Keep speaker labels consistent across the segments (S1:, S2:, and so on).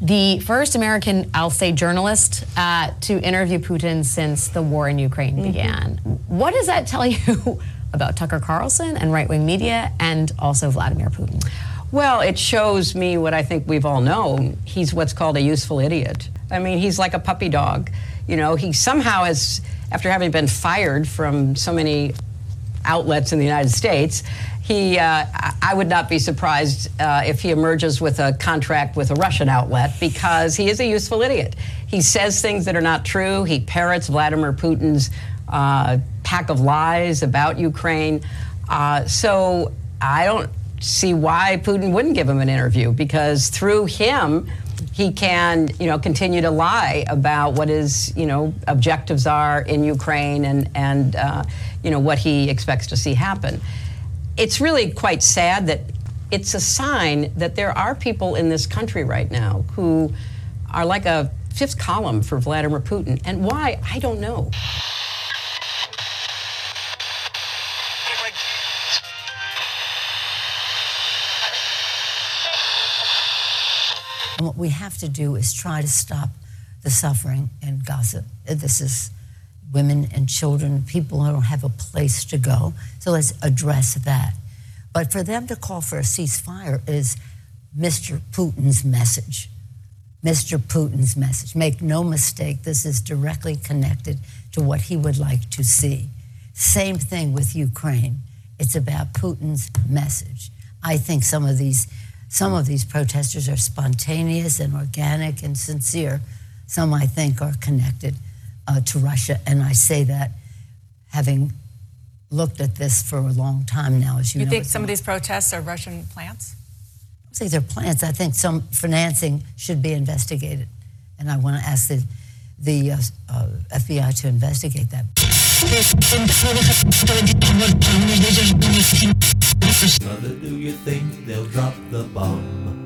S1: the first American, I'll say, journalist uh, to interview Putin since the war in Ukraine
S2: Mm-hmm.
S1: began. What does that tell you about Tucker Carlson and right wing media and also Vladimir Putin?
S2: Well, it shows me what I think we've all known. He's what's called a useful idiot. I mean, he's like a puppy dog. You know, he somehow has, after having been fired from so many outlets in the United States, he, uh, I- would not be surprised uh, if he emerges with a contract with a Russian outlet because he is a useful idiot. He says things that are not true. He parrots Vladimir Putin's uh, pack of lies about Ukraine. Uh, so I don't see why Putin wouldn't give him an interview because through him, he can, you know, continue to lie about what his, you know, objectives are in Ukraine and and uh, you know what he expects to see happen. It's really quite sad that it's a sign that there are people in this country right now who are like a fifth column for Vladimir Putin, and why I don't know.
S3: And what we have to do is try to stop the suffering in Gaza. This is women and children, people who don't have a place to go. So let's address that. But for them to call for a ceasefire is Mr. Putin's message. Mr. Putin's message. Make no mistake, this is directly connected to what he would like to see. Same thing with Ukraine. It's about Putin's message. I think some of these some of these protesters are spontaneous and organic and sincere. Some I think are connected uh, to Russia, and I say that having looked at this for a long time now. As you,
S4: You
S3: know,
S4: think some of these protests are Russian plants?
S3: I think they're plants. I think some financing should be investigated, and I want to ask the the uh, uh, FBI to investigate that.
S5: Mother, do you think they'll drop the bomb?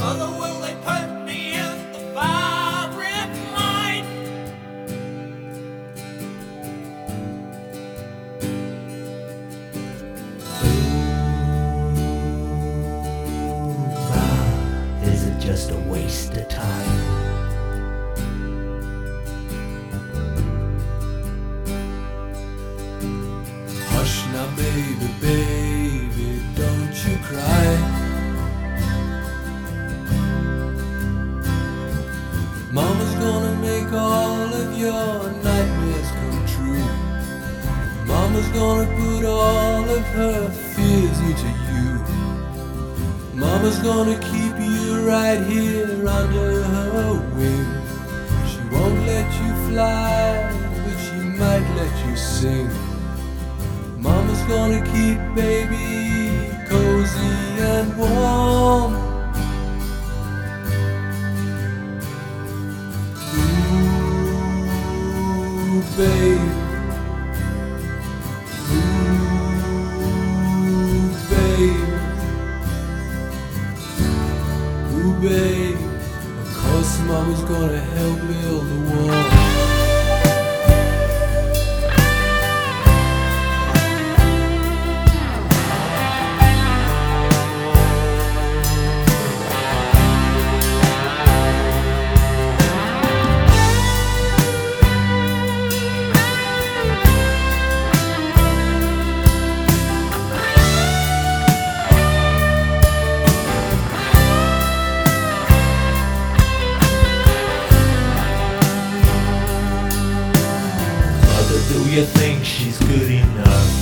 S5: Mother, you think she's good enough?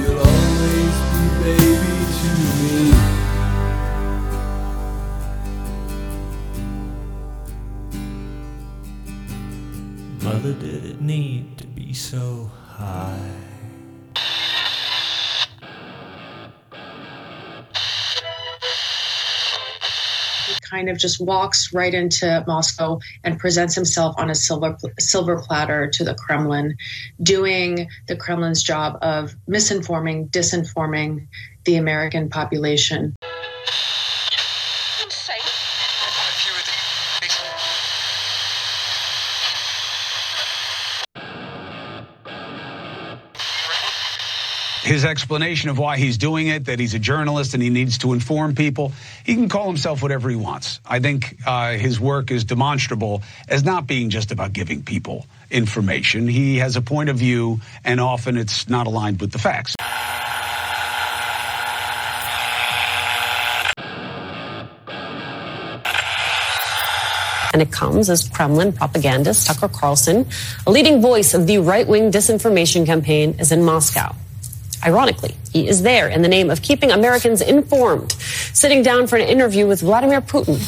S5: You'll always be baby to me. Mother, did it need to be so high?
S6: Kind of just walks right into Moscow and presents himself on a silver silver platter to the Kremlin, doing the Kremlin's job of misinforming, disinforming the American population.
S7: His explanation of why he's doing it, that he's a journalist and he needs to inform people. He can call himself whatever he wants. I think uh, his work is demonstrable as not being just about giving people information. He has a point of view, and often it's not aligned with the facts.
S1: And it comes as Kremlin propagandist Tucker Carlson, a leading voice of the right wing disinformation campaign, is in Moscow. Ironically, he is there in the name of keeping Americans informed, sitting down for an interview with Vladimir Putin.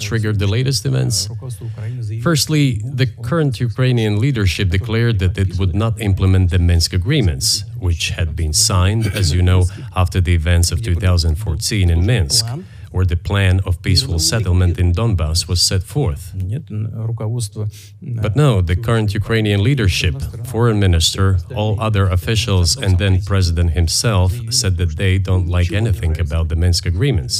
S8: Triggered the latest events? Firstly, the current Ukrainian leadership declared that it would not implement the Minsk agreements, which had been signed, as you know, after the events of 2014 in Minsk, where the plan of peaceful settlement in Donbass was set forth. But no, the current Ukrainian leadership, foreign minister, all other officials, and then president himself said that they don't like anything about the Minsk agreements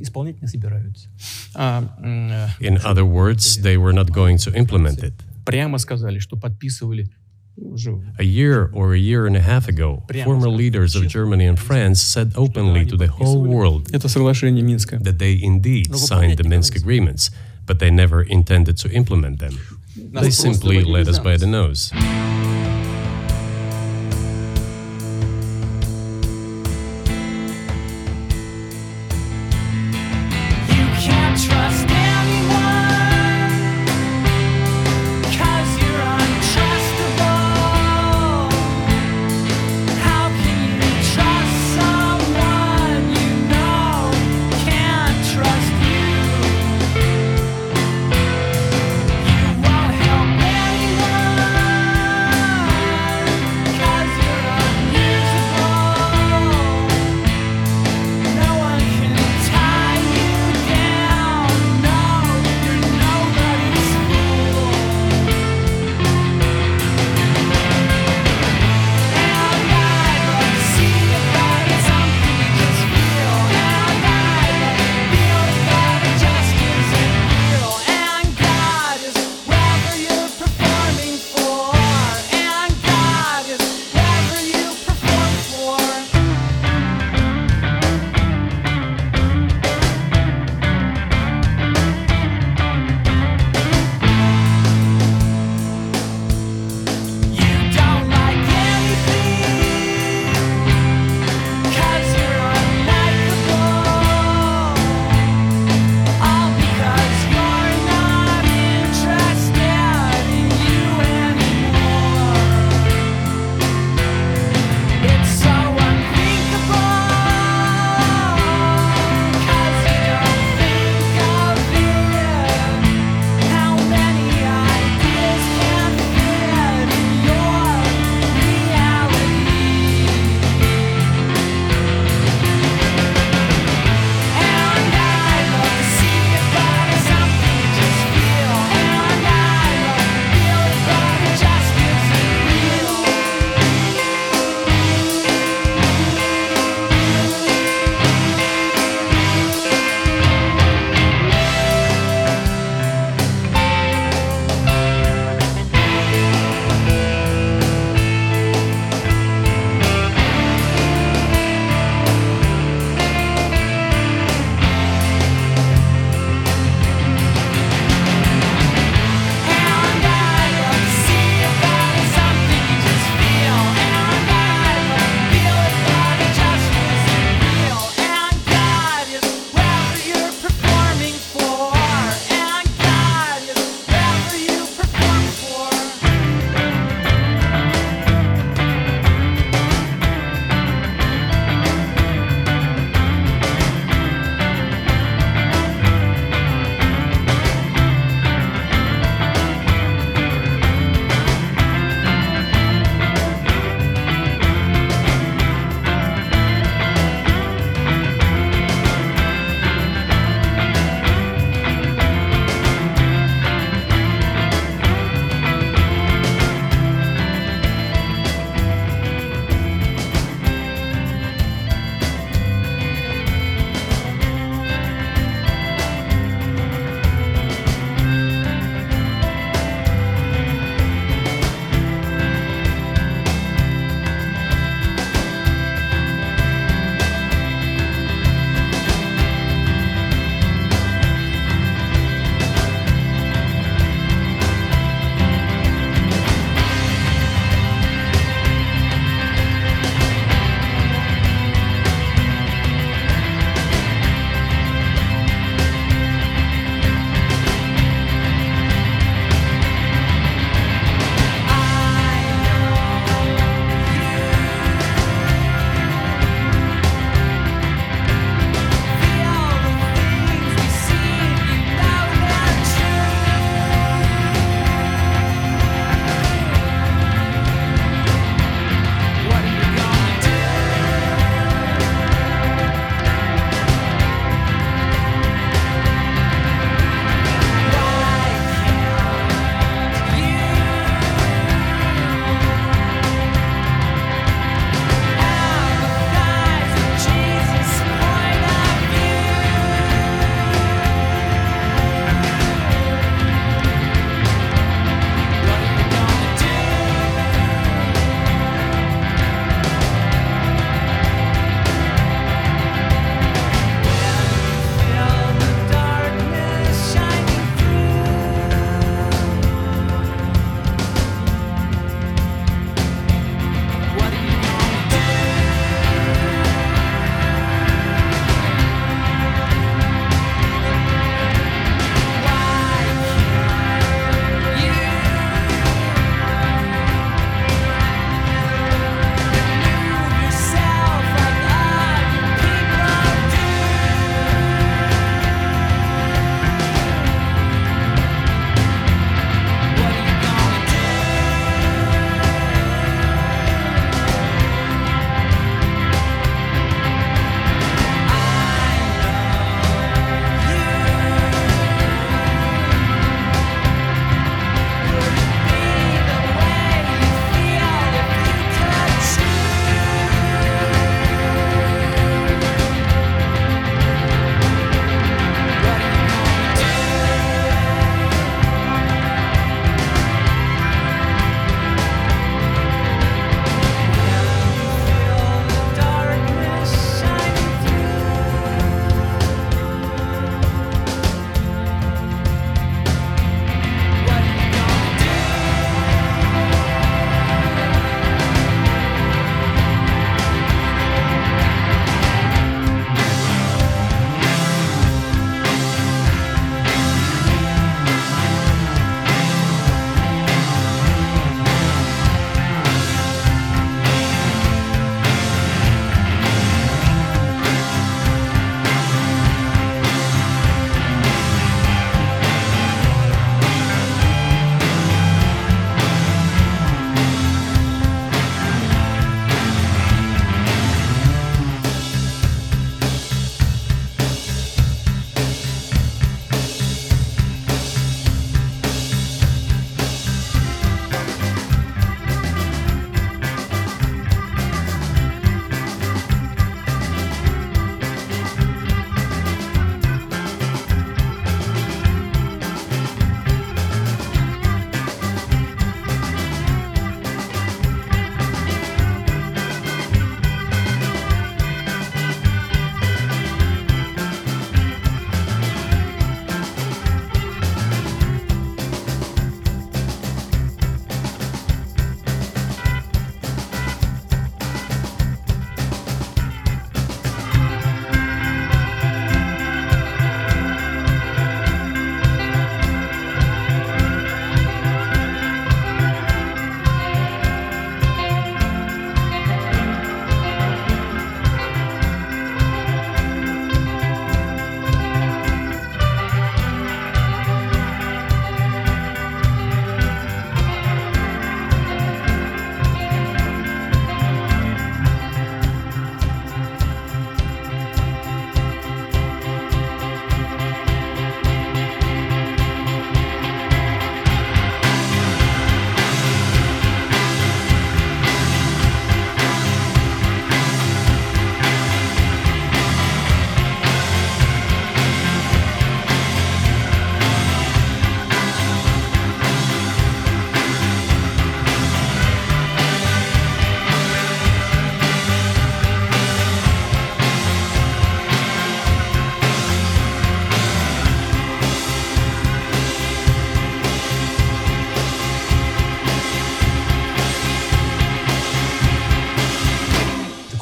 S9: исполнять не собираются. А, м, э,
S8: In other words, they were not going to implement it.
S9: прямо сказали, что подписывали уже
S8: A year or a year and a half ago, former leaders of Germany and France said openly to the whole world
S9: это соглашение Минска.
S8: that they indeed signed the Minsk agreements, but they never intended to implement them. They simply led us by the nose.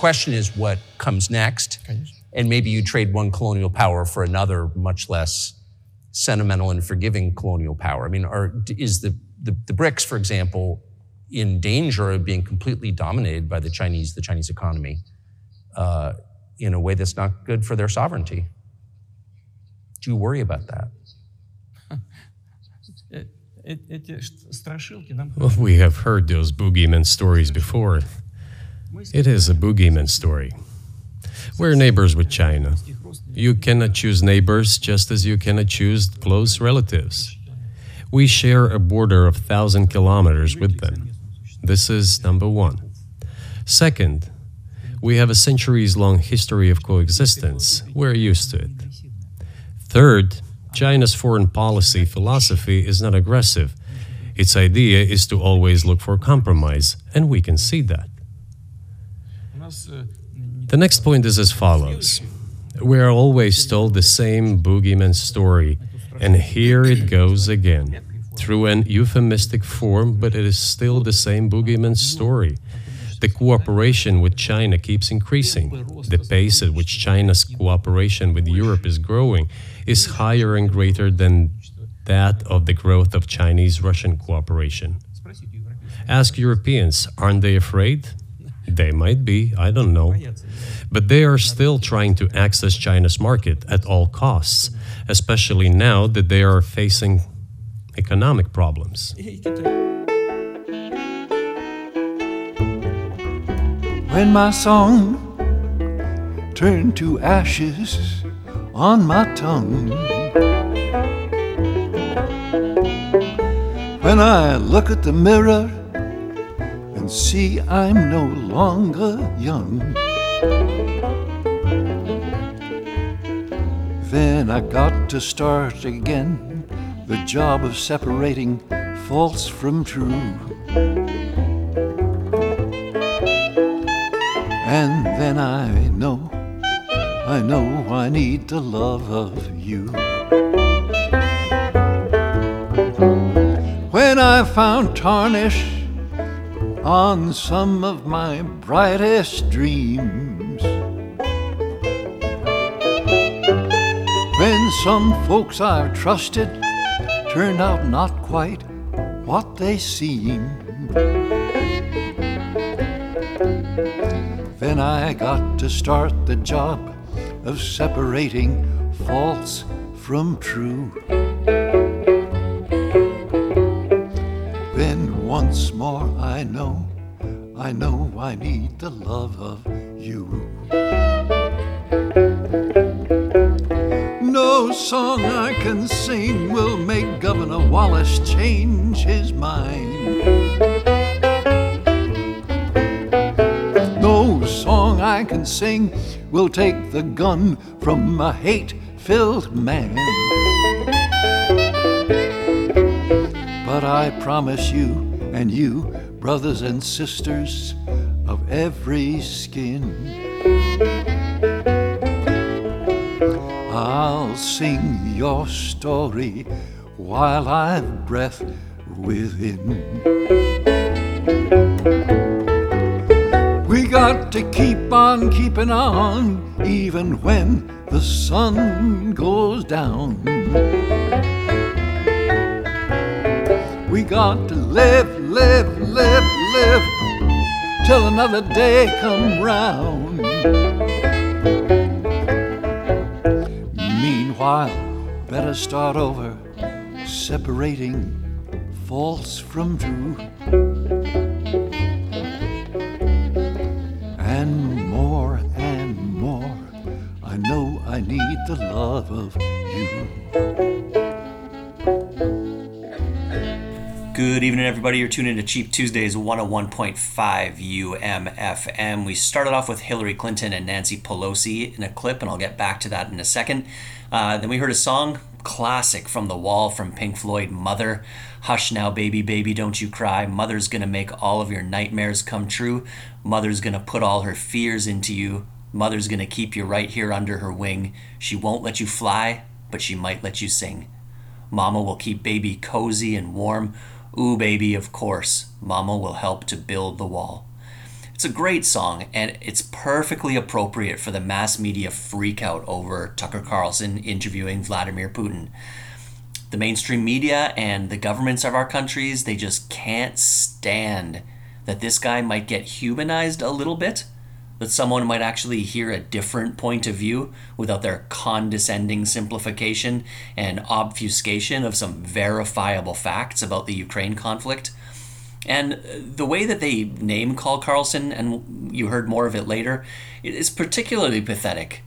S10: Question is what comes next. And maybe you trade one colonial power for another, much less sentimental and forgiving colonial power. I mean, are, is the, the, the BRICS, for example, in danger of being completely dominated by the Chinese, the Chinese economy, uh, in a way that's not good for their sovereignty? Do you worry about that?
S8: Well, we have heard those boogeyman stories before. It is a boogeyman story. We're neighbors with China. You cannot choose neighbors just as you cannot choose close relatives. We share a border of 1,000 kilometers with them. This is number one. Second, we have a centuries long history of coexistence. We're used to it. Third, China's foreign policy philosophy is not aggressive. Its idea is to always look for compromise, and we can see that. Uh, the next point is as follows We are always told the same boogeyman story, and here it goes again. Through an euphemistic form, but it is still the same boogeyman story. The cooperation with China keeps increasing. The pace at which China's cooperation with Europe is growing is higher and greater than that of the growth of Chinese Russian cooperation. Ask Europeans, aren't they afraid? They might be, I don't know. But they are still trying to access China's market at all costs, especially now that they are facing economic problems.
S11: when my song turned to ashes on my tongue. When I look at the mirror see I'm no longer young, then I got to start again the job of separating false from true. And then I know, I know I need the love of you. When I found tarnish on some of my brightest dreams, when some folks I've trusted turned out not quite what they seemed. Then I got to start the job of separating false from true. Then once more I know, I know I need the love of you. No song I can sing will make Governor Wallace change his mind. No song I can sing will take the gun from a hate filled man. But I promise you and you, brothers and sisters of every skin, I'll sing your story while I've breath within. We got to keep on keeping on, even when the sun goes down. We got to live, live, live, live till another day come round. Meanwhile, better start over, separating false from true. And more and more, I know I need the love of you.
S12: Good evening, everybody. You're tuning to Cheap Tuesdays 101.5 UMFM. We started off with Hillary Clinton and Nancy Pelosi in a clip, and I'll get back to that in a second. Uh, then we heard a song, classic from The Wall from Pink Floyd, Mother. Hush now, baby, baby, don't you cry. Mother's gonna make all of your nightmares come true. Mother's gonna put all her fears into you. Mother's gonna keep you right here under her wing. She won't let you fly, but she might let you sing. Mama will keep baby cozy and warm. Ooh, baby, of course, Mama will help to build the wall. It's a great song, and it's perfectly appropriate for the mass media freakout over Tucker Carlson interviewing Vladimir Putin. The mainstream media and the governments of our countries, they just can't stand that this guy might get humanized a little bit, that someone might actually hear a different point of view without their condescending simplification and obfuscation of some verifiable facts about the Ukraine conflict. And the way that they name call Carlson, and you heard more of it later, is particularly pathetic.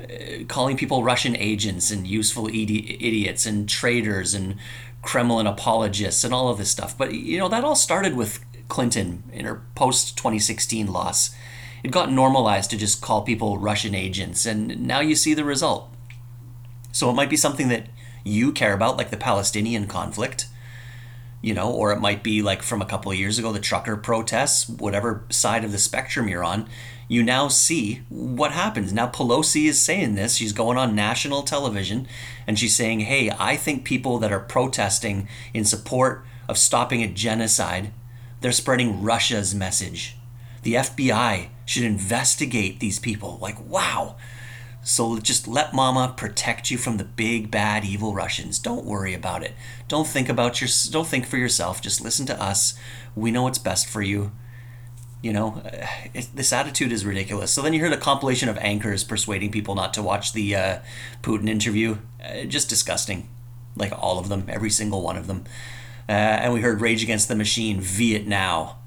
S12: Uh, calling people Russian agents and useful idi- idiots and traitors and Kremlin apologists and all of this stuff. But, you know, that all started with Clinton in her post 2016 loss. It got normalized to just call people Russian agents, and now you see the result. So it might be something that you care about, like the Palestinian conflict, you know, or it might be like from a couple of years ago, the trucker protests, whatever side of the spectrum you're on. You now see what happens. Now, Pelosi is saying this. She's going on national television and she's saying, hey, I think people that are protesting in support of stopping a genocide they're spreading Russia's message. The FBI should investigate these people. Like, wow. So just let mama protect you from the big bad evil Russians. Don't worry about it. Don't think about your don't think for yourself. Just listen to us. We know what's best for you. You know, it, this attitude is ridiculous. So then you heard a compilation of anchors persuading people not to watch the uh, Putin interview. Uh, just disgusting. Like all of them, every single one of them. Uh, and we heard Rage Against the Machine, Viet Now.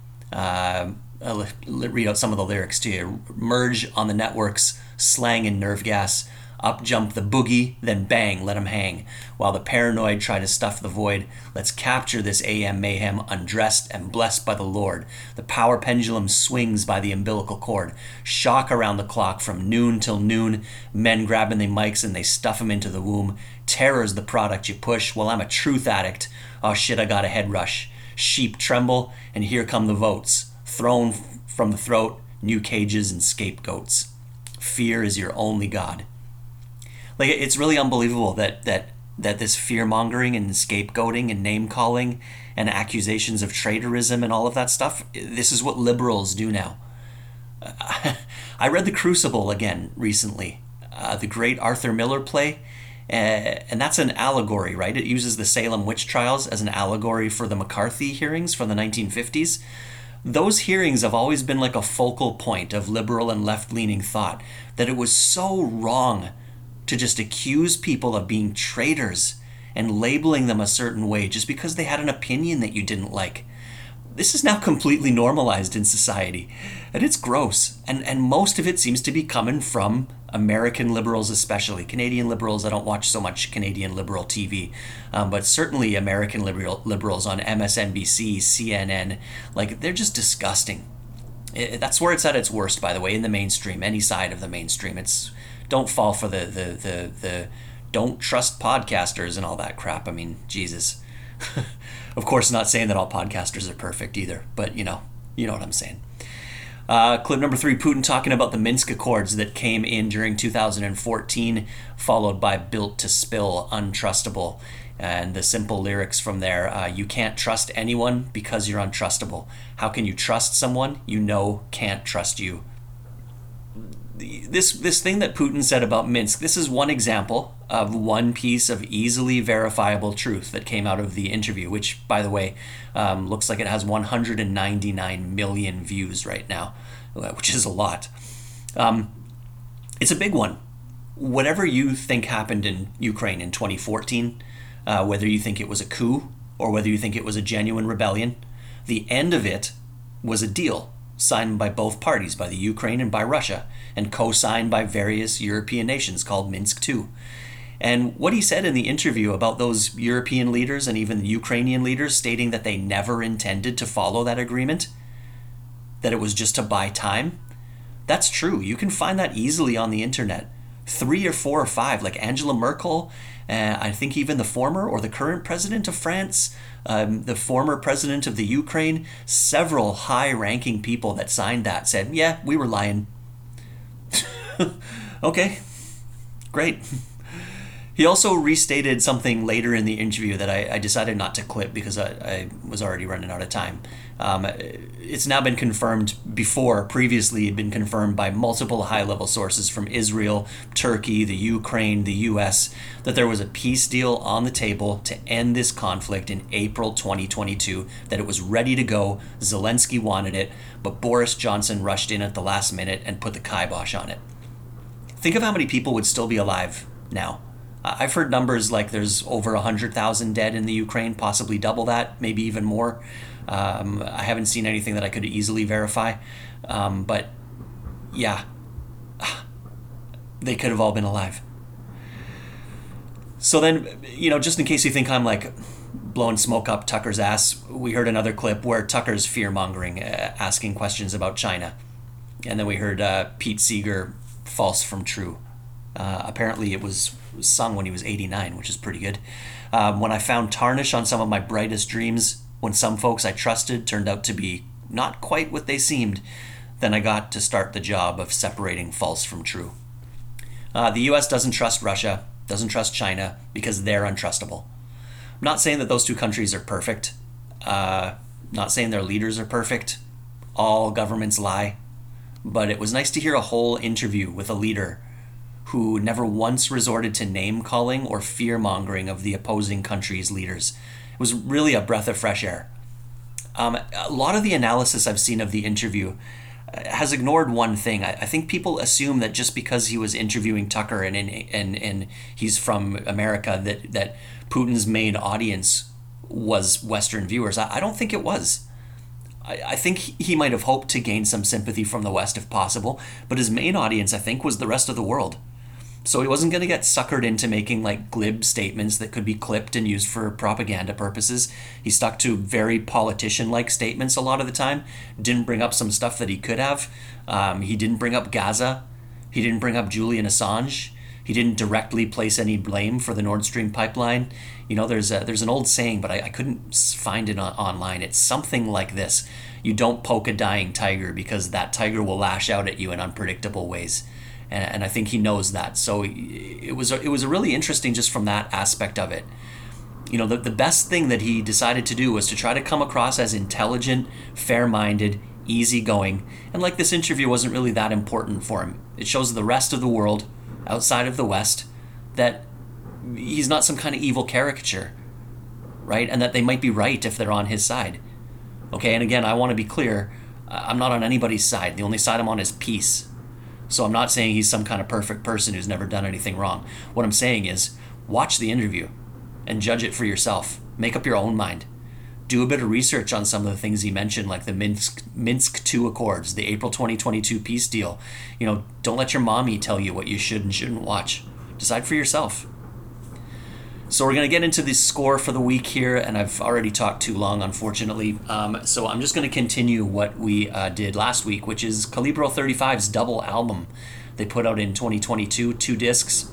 S12: Uh, read out some of the lyrics to you. Merge on the networks, slang and nerve gas. Up jump the boogie, then bang, let 'em hang. While the paranoid try to stuff the void, let's capture this AM mayhem undressed and blessed by the Lord. The power pendulum swings by the umbilical cord. Shock around the clock from noon till noon. Men grabbing the mics and they stuff 'em into the womb. Terror's the product you push. Well, I'm a truth addict. Oh shit, I got a head rush. Sheep tremble, and here come the votes. Thrown from the throat, new cages and scapegoats. Fear is your only God. Like it's really unbelievable that that that this fear mongering and scapegoating and name calling and accusations of traitorism and all of that stuff this is what liberals do now. I read the crucible again recently uh, the great arthur miller play uh, and that's an allegory right? It uses the salem witch trials as an allegory for the mccarthy hearings from the 1950s those hearings have always been like a focal point of liberal and left leaning thought that it was so wrong to just accuse people of being traitors and labeling them a certain way just because they had an opinion that you didn't like. This is now completely normalized in society, and it's gross. And, and most of it seems to be coming from American liberals, especially. Canadian liberals, I don't watch so much Canadian liberal TV, um, but certainly American liberal, liberals on MSNBC, CNN, like they're just disgusting. It, that's where it's at its worst, by the way, in the mainstream, any side of the mainstream. It's don't fall for the the the, the don't trust podcasters and all that crap. I mean, Jesus. of course, not saying that all podcasters are perfect either, but you know, you know what I'm saying. Uh, clip number three Putin talking about the Minsk Accords that came in during 2014, followed by Built to Spill, Untrustable. And the simple lyrics from there uh, You can't trust anyone because you're untrustable. How can you trust someone you know can't trust you? this this thing that Putin said about Minsk, this is one example of one piece of easily verifiable truth that came out of the interview, which, by the way, um, looks like it has 199 million views right now, uh, which is a lot. Um, it's a big one. Whatever you think happened in Ukraine in 2014, uh, whether you think it was a coup or whether you think it was a genuine rebellion, the end of it was a deal signed by both parties, by the Ukraine and by Russia, and co signed by various European nations called Minsk II. And what he said in the interview about those European leaders and even the Ukrainian leaders stating that they never intended to follow that agreement, that it was just to buy time, that's true. You can find that easily on the internet. Three or four or five, like Angela Merkel, uh, I think even the former or the current president of France, um, the former president of the Ukraine, several high ranking people that signed that said, yeah, we were lying. okay, great. He also restated something later in the interview that I, I decided not to clip because I, I, was already running out of time. Um, it's now been confirmed before, previously, had been confirmed by multiple high level sources from Israel, Turkey, the Ukraine, the US, that there was a peace deal on the table to end this conflict in April 2022, that it was ready to go. Zelensky wanted it, but Boris Johnson rushed in at the last minute and put the kibosh on it. Think of how many people would still be alive now I've heard numbers like there's over 100,000 dead in the Ukraine, possibly double that, maybe even more. Um, I haven't seen anything that I could easily verify. Um, but yeah, they could have all been alive. So then, you know, just in case you think I'm like blowing smoke up Tucker's ass, we heard another clip where Tucker's fear mongering, uh, asking questions about China. And then we heard uh, Pete Seeger false from true. Uh, apparently, it was sung when he was 89, which is pretty good. Um, when I found tarnish on some of my brightest dreams, when some folks I trusted turned out to be not quite what they seemed, then I got to start the job of separating false from true. Uh, the US doesn't trust Russia, doesn't trust China, because they're untrustable. I'm not saying that those two countries are perfect, uh, not saying their leaders are perfect. All governments lie. But it was nice to hear a whole interview with a leader who never once resorted to name calling or fear mongering of the opposing country's leaders. It was really a breath of fresh air. Um, a lot of the analysis I've seen of the interview uh, has ignored one thing. I, I, think people assume that just because he was interviewing Tucker and, and, and he's from America, that, that Putin's main audience was Western viewers. I, I don't think it was. I, I think he might have hoped to gain some sympathy from the West if possible, but his main audience, I think, was the rest of the world. So he wasn't going to get suckered into making like glib statements that could be clipped and used for propaganda purposes. He stuck to very politician like statements a lot of the time, didn't bring up some stuff that he could have. Um, he didn't bring up Gaza. He didn't bring up Julian Assange. He didn't directly place any blame for the Nord Stream pipeline. You know, there's a, there's an old saying, but I, I couldn't find it on, online. It's something like this: You don't poke a dying tiger because that tiger will lash out at you in unpredictable ways and, and I think he knows that. So it was a, it was a really interesting just from that aspect of it. You know, the, the best thing that he decided to do was to try to come across as intelligent, fair-minded, easygoing, and like this interview wasn't really that important for him. It shows the rest of the world outside of the West that he's not some kind of evil caricature, right? And that they might be right if they're on his side. Okay, and again, I want to be clear I'm not on anybody's side. The only side I'm on is peace. So I'm not saying he's some kind of perfect person who's never done anything wrong. What I'm saying is watch the interview and judge it for yourself. Make up your own mind. Do a bit of research on some of the things he mentioned, like the Minsk Minsk II Accords, the April 2022 peace deal. You know, don't let your mommy tell you what you should and shouldn't watch. Decide for yourself. So we're going to get into the score for the week here, and I've already talked too long, unfortunately. Um, so I'm just going to continue what we uh, did last week, which is Calibro 35's double album. They put out in 2022, two discs.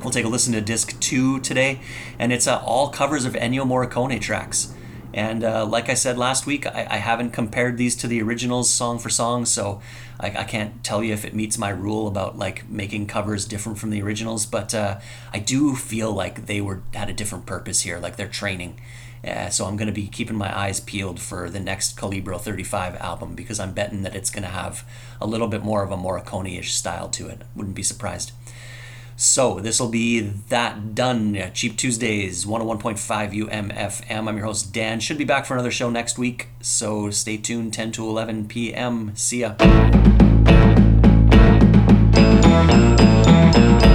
S12: We'll take a listen to disc two today, and it's uh, all covers of Ennio Morricone tracks. And uh, like I said last week, I, I, haven't compared these to the originals song for song, so I, I, can't tell you if it meets my rule about like making covers different from the originals. But uh, I do feel like they were had a different purpose here, like they're training. Uh, so I'm going to be keeping my eyes peeled for the next Calibro 35 album because I'm betting that it's going to have a little bit more of a Morricone-ish style to it. Wouldn't be surprised. So this will be that done. Cheap Tuesdays, 101.5 UMFM. I'm your host, Dan. Should be back for another show next week. So stay tuned, 10 to 11 p.m. See ya.
S5: Thank you.